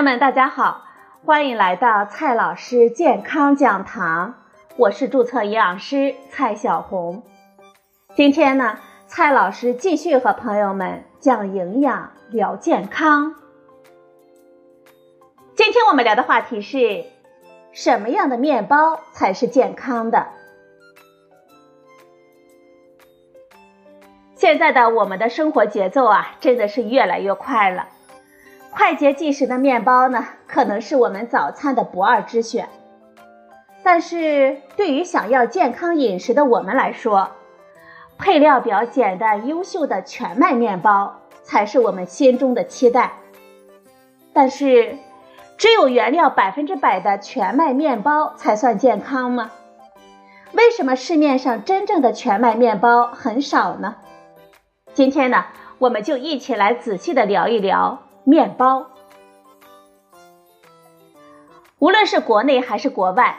朋友们，大家好，欢迎来到蔡老师健康讲堂，我是注册营养师蔡小红。今天呢，蔡老师继续和朋友们讲营养、聊健康。今天我们聊的话题是什么样的面包才是健康的？现在的我们的生活节奏啊，真的是越来越快了。快捷即食的面包呢，可能是我们早餐的不二之选。但是对于想要健康饮食的我们来说，配料表简单优秀的全麦面包才是我们心中的期待。但是，只有原料百分之百的全麦面包才算健康吗？为什么市面上真正的全麦面包很少呢？今天呢，我们就一起来仔细的聊一聊面包。无论是国内还是国外，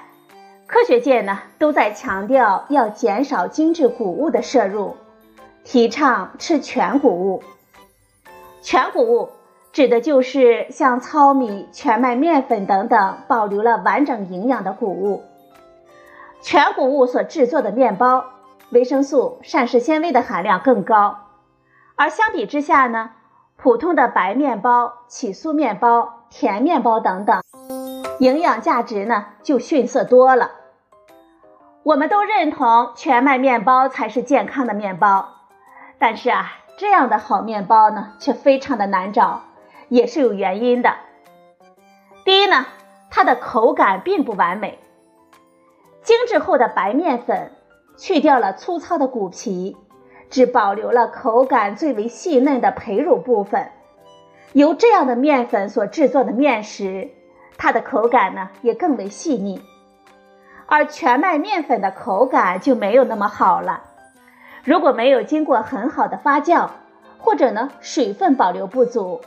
科学界呢都在强调要减少精致谷物的摄入，提倡吃全谷物。全谷物指的就是像糙米、全麦面粉等等保留了完整营养的谷物。全谷物所制作的面包，维生素、膳食纤维的含量更高。而相比之下呢，普通的白面包、起酥面包、甜面包等等，营养价值呢就逊色多了。我们都认同全麦面包才是健康的面包，但是啊，这样的好面包呢却非常的难找，也是有原因的。第一呢，它的口感并不完美。精致后的白面粉去掉了粗糙的骨皮。只保留了口感最为细嫩的胚乳部分，由这样的面粉所制作的面食，它的口感呢也更为细腻，而全麦面粉的口感就没有那么好了。如果没有经过很好的发酵，或者呢水分保留不足，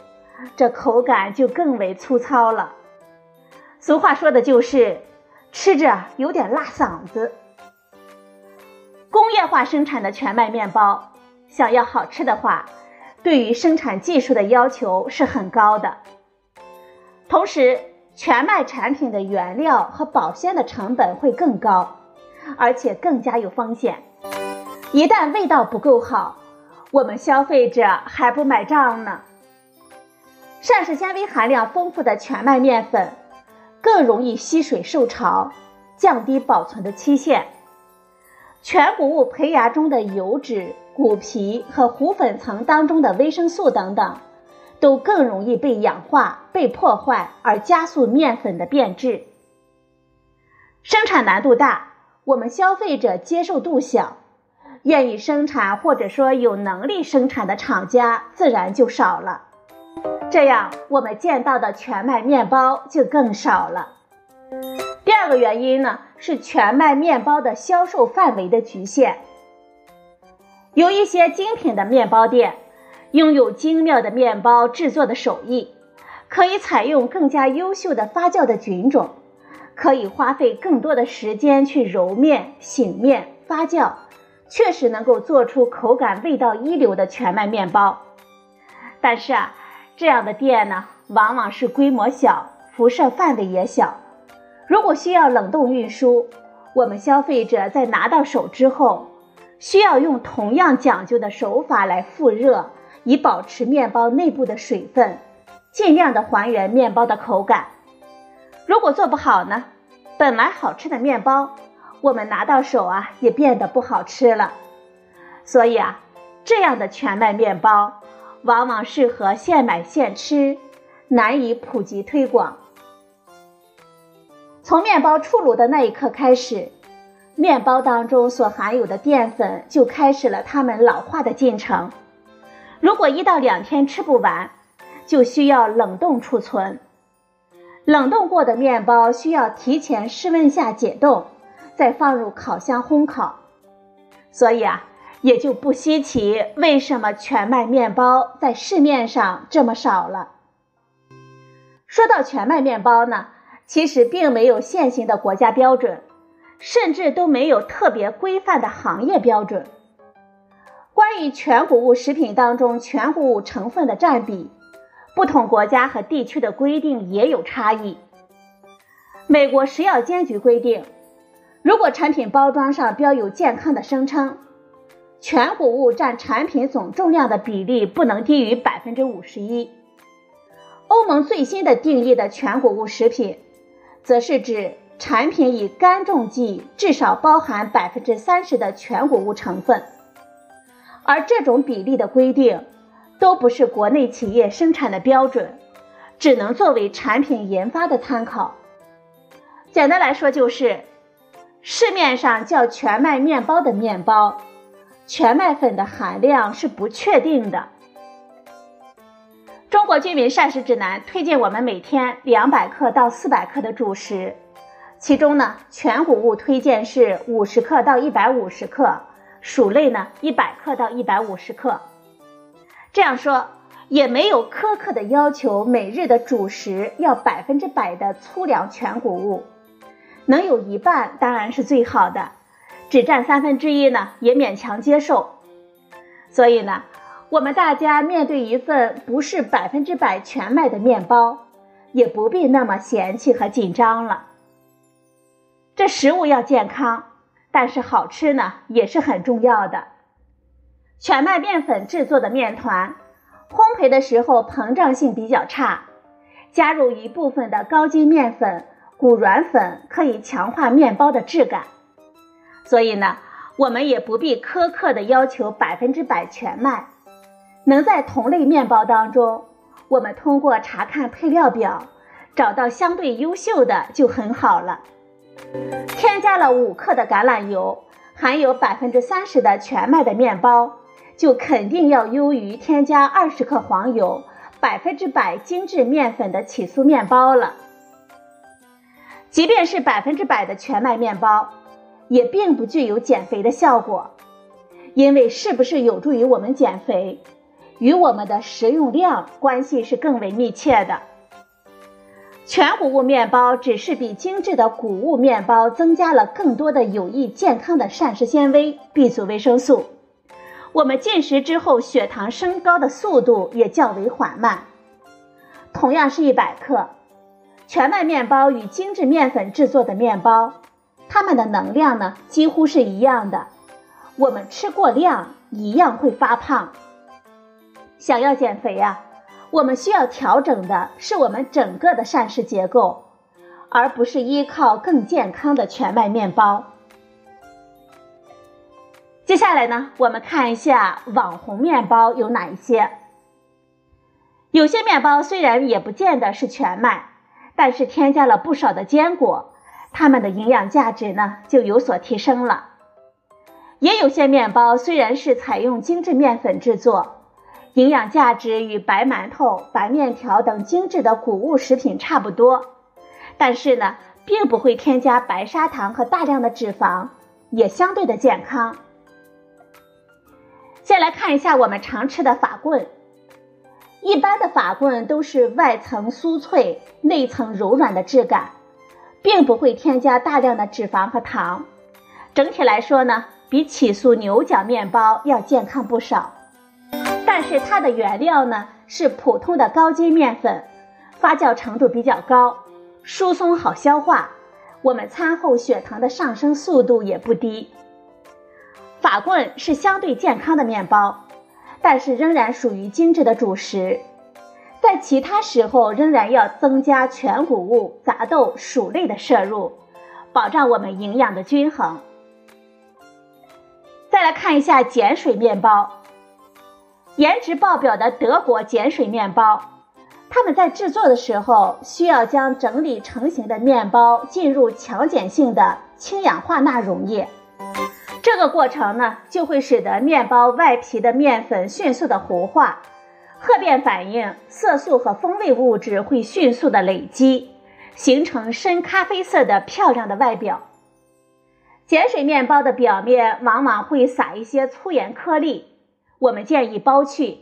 这口感就更为粗糙了。俗话说的就是吃着有点辣嗓子。工业化生产的全麦面包，想要好吃的话，对于生产技术的要求是很高的。同时，全麦产品的原料和保鲜的成本会更高，而且更加有风险。一旦味道不够好，我们消费者还不买账呢。膳食纤维含量丰富的全麦面粉，更容易吸水受潮，降低保存的期限。全谷物胚芽中的油脂、骨皮和糊粉层当中的维生素等等，都更容易被氧化、被破坏，而加速面粉的变质。生产难度大，我们消费者接受度小，愿意生产或者说有能力生产的厂家自然就少了，这样我们见到的全麦面包就更少了。原因呢，是全麦面包的销售范围的局限。有一些精品的面包店，拥有精妙的面包制作的手艺，可以采用更加优秀的发酵的菌种，可以花费更多的时间去揉面、醒面、发酵，确实能够做出口感、味道一流的全麦面包。但是啊，这样的店呢，往往是规模小，辐射范围也小。如果需要冷冻运输，我们消费者在拿到手之后，需要用同样讲究的手法来复热，以保持面包内部的水分，尽量的还原面包的口感。如果做不好呢，本来好吃的面包，我们拿到手啊也变得不好吃了。所以啊，这样的全麦面包往往适合现买现吃，难以普及推广。从面包出炉的那一刻开始，面包当中所含有的淀粉就开始了它们老化的进程。如果一到两天吃不完，就需要冷冻储存。冷冻过的面包需要提前室温下解冻，再放入烤箱烘烤。所以啊，也就不稀奇为什么全麦面包在市面上这么少了。说到全麦面包呢？其实并没有现行的国家标准，甚至都没有特别规范的行业标准。关于全谷物食品当中全谷物成分的占比，不同国家和地区的规定也有差异。美国食药监局规定，如果产品包装上标有健康的声称，全谷物占产品总重量的比例不能低于百分之五十一。欧盟最新的定义的全谷物食品，则是指产品以干重剂至少包含百分之三十的全谷物成分，而这种比例的规定，都不是国内企业生产的标准，只能作为产品研发的参考。简单来说，就是市面上叫全麦面包的面包。全麦粉的含量是不确定的。中国居民膳食指南推荐我们每天两百克到四百克的主食，其中呢，全谷物推荐是五十克到一百五十克，薯类呢一百克到一百五十克。这样说也没有苛刻的要求，每日的主食要百分之百的粗粮全谷物，能有一半当然是最好的。只占三分之一呢，也勉强接受。所以呢，我们大家面对一份不是百分之百全麦的面包，也不必那么嫌弃和紧张了。这食物要健康，但是好吃呢，也是很重要的。全麦面粉制作的面团，烘焙的时候膨胀性比较差，加入一部分的高筋面粉、谷软粉，可以强化面包的质感。所以呢，我们也不必苛刻的要求百分之百全麦，能在同类面包当中，我们通过查看配料表，找到相对优秀的就很好了。添加了五克的橄榄油，含有百分之三十的全麦的面包，就肯定要优于添加二十克黄油、百分之百精致面粉的起酥面包了。即便是百分之百的全麦面包。也并不具有减肥的效果，因为是不是有助于我们减肥，与我们的食用量关系是更为密切的。全谷物面包只是比精致的谷物面包增加了更多的有益健康的膳食纤维、B 族维生素，我们进食之后血糖升高的速度也较为缓慢。同样是一百克，全麦面包与精致面粉制作的面包。它们的能量呢几乎是一样的，我们吃过量一样会发胖。想要减肥呀，我们需要调整的是我们整个的膳食结构，而不是依靠更健康的全麦面包。接下来呢，我们看一下网红面包有哪一些。有些面包虽然也不见得是全麦，但是添加了不少的坚果。它们的营养价值呢就有所提升了。也有些面包虽然是采用精致面粉制作，营养价值与白馒头、白面条等精致的谷物食品差不多，但是呢，并不会添加白砂糖和大量的脂肪，也相对的健康。先来看一下我们常吃的法棍，一般的法棍都是外层酥脆、内层柔软的质感。并不会添加大量的脂肪和糖，整体来说呢，比起酥牛角面包要健康不少。但是它的原料呢是普通的高筋面粉，发酵程度比较高，疏松好消化，我们餐后血糖的上升速度也不低。法棍是相对健康的面包，但是仍然属于精致的主食。在其他时候仍然要增加全谷物、杂豆、薯类的摄入，保障我们营养的均衡。再来看一下碱水面包，颜值爆表的德国碱水面包，他们在制作的时候需要将整理成型的面包进入强碱性的氢氧化钠溶液，这个过程呢就会使得面包外皮的面粉迅速的糊化。褐变反应，色素和风味物质会迅速的累积，形成深咖啡色的漂亮的外表。碱水面包的表面往往会撒一些粗盐颗粒，我们建议剥去，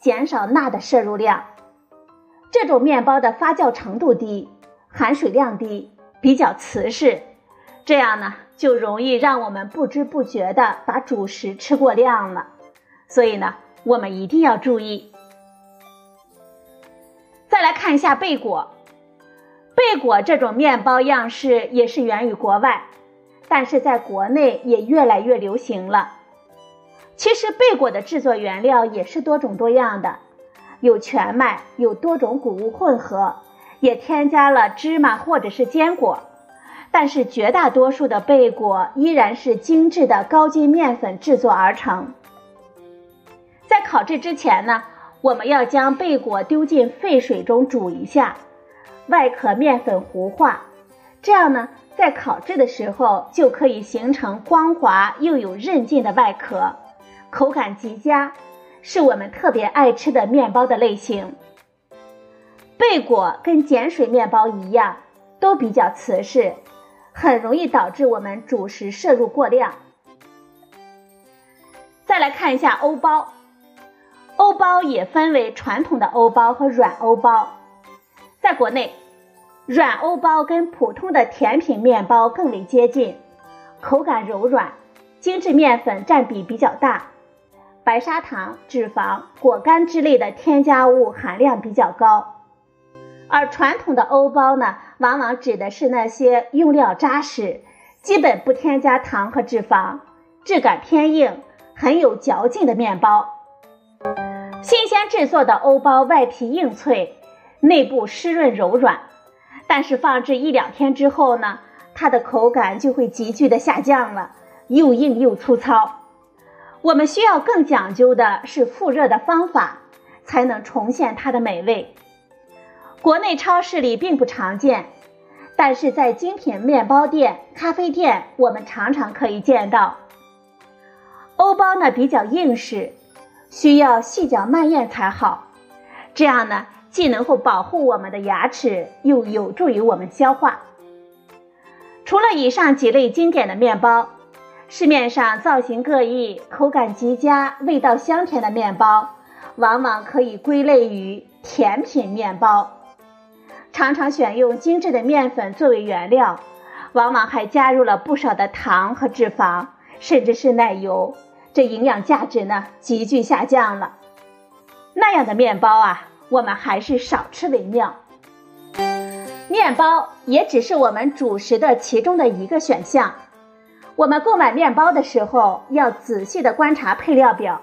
减少钠的摄入量。这种面包的发酵程度低，含水量低，比较瓷实，这样呢就容易让我们不知不觉的把主食吃过量了。所以呢，我们一定要注意。再来看一下贝果，贝果这种面包样式也是源于国外，但是在国内也越来越流行了。其实贝果的制作原料也是多种多样的，有全麦，有多种谷物混合，也添加了芝麻或者是坚果。但是绝大多数的贝果依然是精致的高筋面粉制作而成。在烤制之前呢，我们要将贝果丢进沸水中煮一下，外壳面粉糊化，这样呢，在烤制的时候就可以形成光滑又有韧劲的外壳。口感极佳，是我们特别爱吃的面包的类型。贝果跟碱水面包一样，都比较瓷实，很容易导致我们主食摄入过量。再来看一下欧包，欧包也分为传统的欧包和软欧包。在国内，软欧包跟普通的甜品面包更为接近，口感柔软，精致面粉占比比较大。白砂糖、脂肪、果干之类的添加物含量比较高，而传统的欧包呢，往往指的是那些用料扎实、基本不添加糖和脂肪、质感偏硬、很有嚼劲的面包。新鲜制作的欧包外皮硬脆，内部湿润柔软，但是放置一两天之后呢，它的口感就会急剧的下降了，又硬又粗糙。我们需要更讲究的是复热的方法，才能重现它的美味。国内超市里并不常见，但是在精品面包店、咖啡店，我们常常可以见到。欧包呢比较硬实，需要细嚼慢咽才好，这样呢既能够保护我们的牙齿，又有助于我们消化。除了以上几类经典的面包。市面上造型各异、口感极佳、味道香甜的面包，往往可以归类于甜品面包。常常选用精致的面粉作为原料，往往还加入了不少的糖和脂肪，甚至是奶油，这营养价值呢急剧下降了。那样的面包啊，我们还是少吃为妙。面包也只是我们主食的其中的一个选项。我们购买面包的时候要仔细的观察配料表，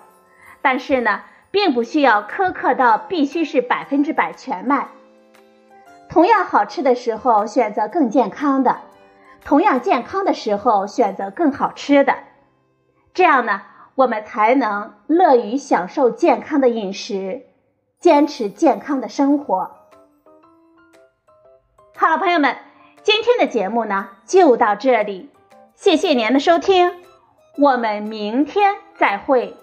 但是呢，并不需要苛刻到必须是百分之百全麦。同样好吃的时候选择更健康的，同样健康的时候选择更好吃的，这样呢，我们才能乐于享受健康的饮食，坚持健康的生活。好了，朋友们，今天的节目呢就到这里。谢谢您的收听，我们明天再会。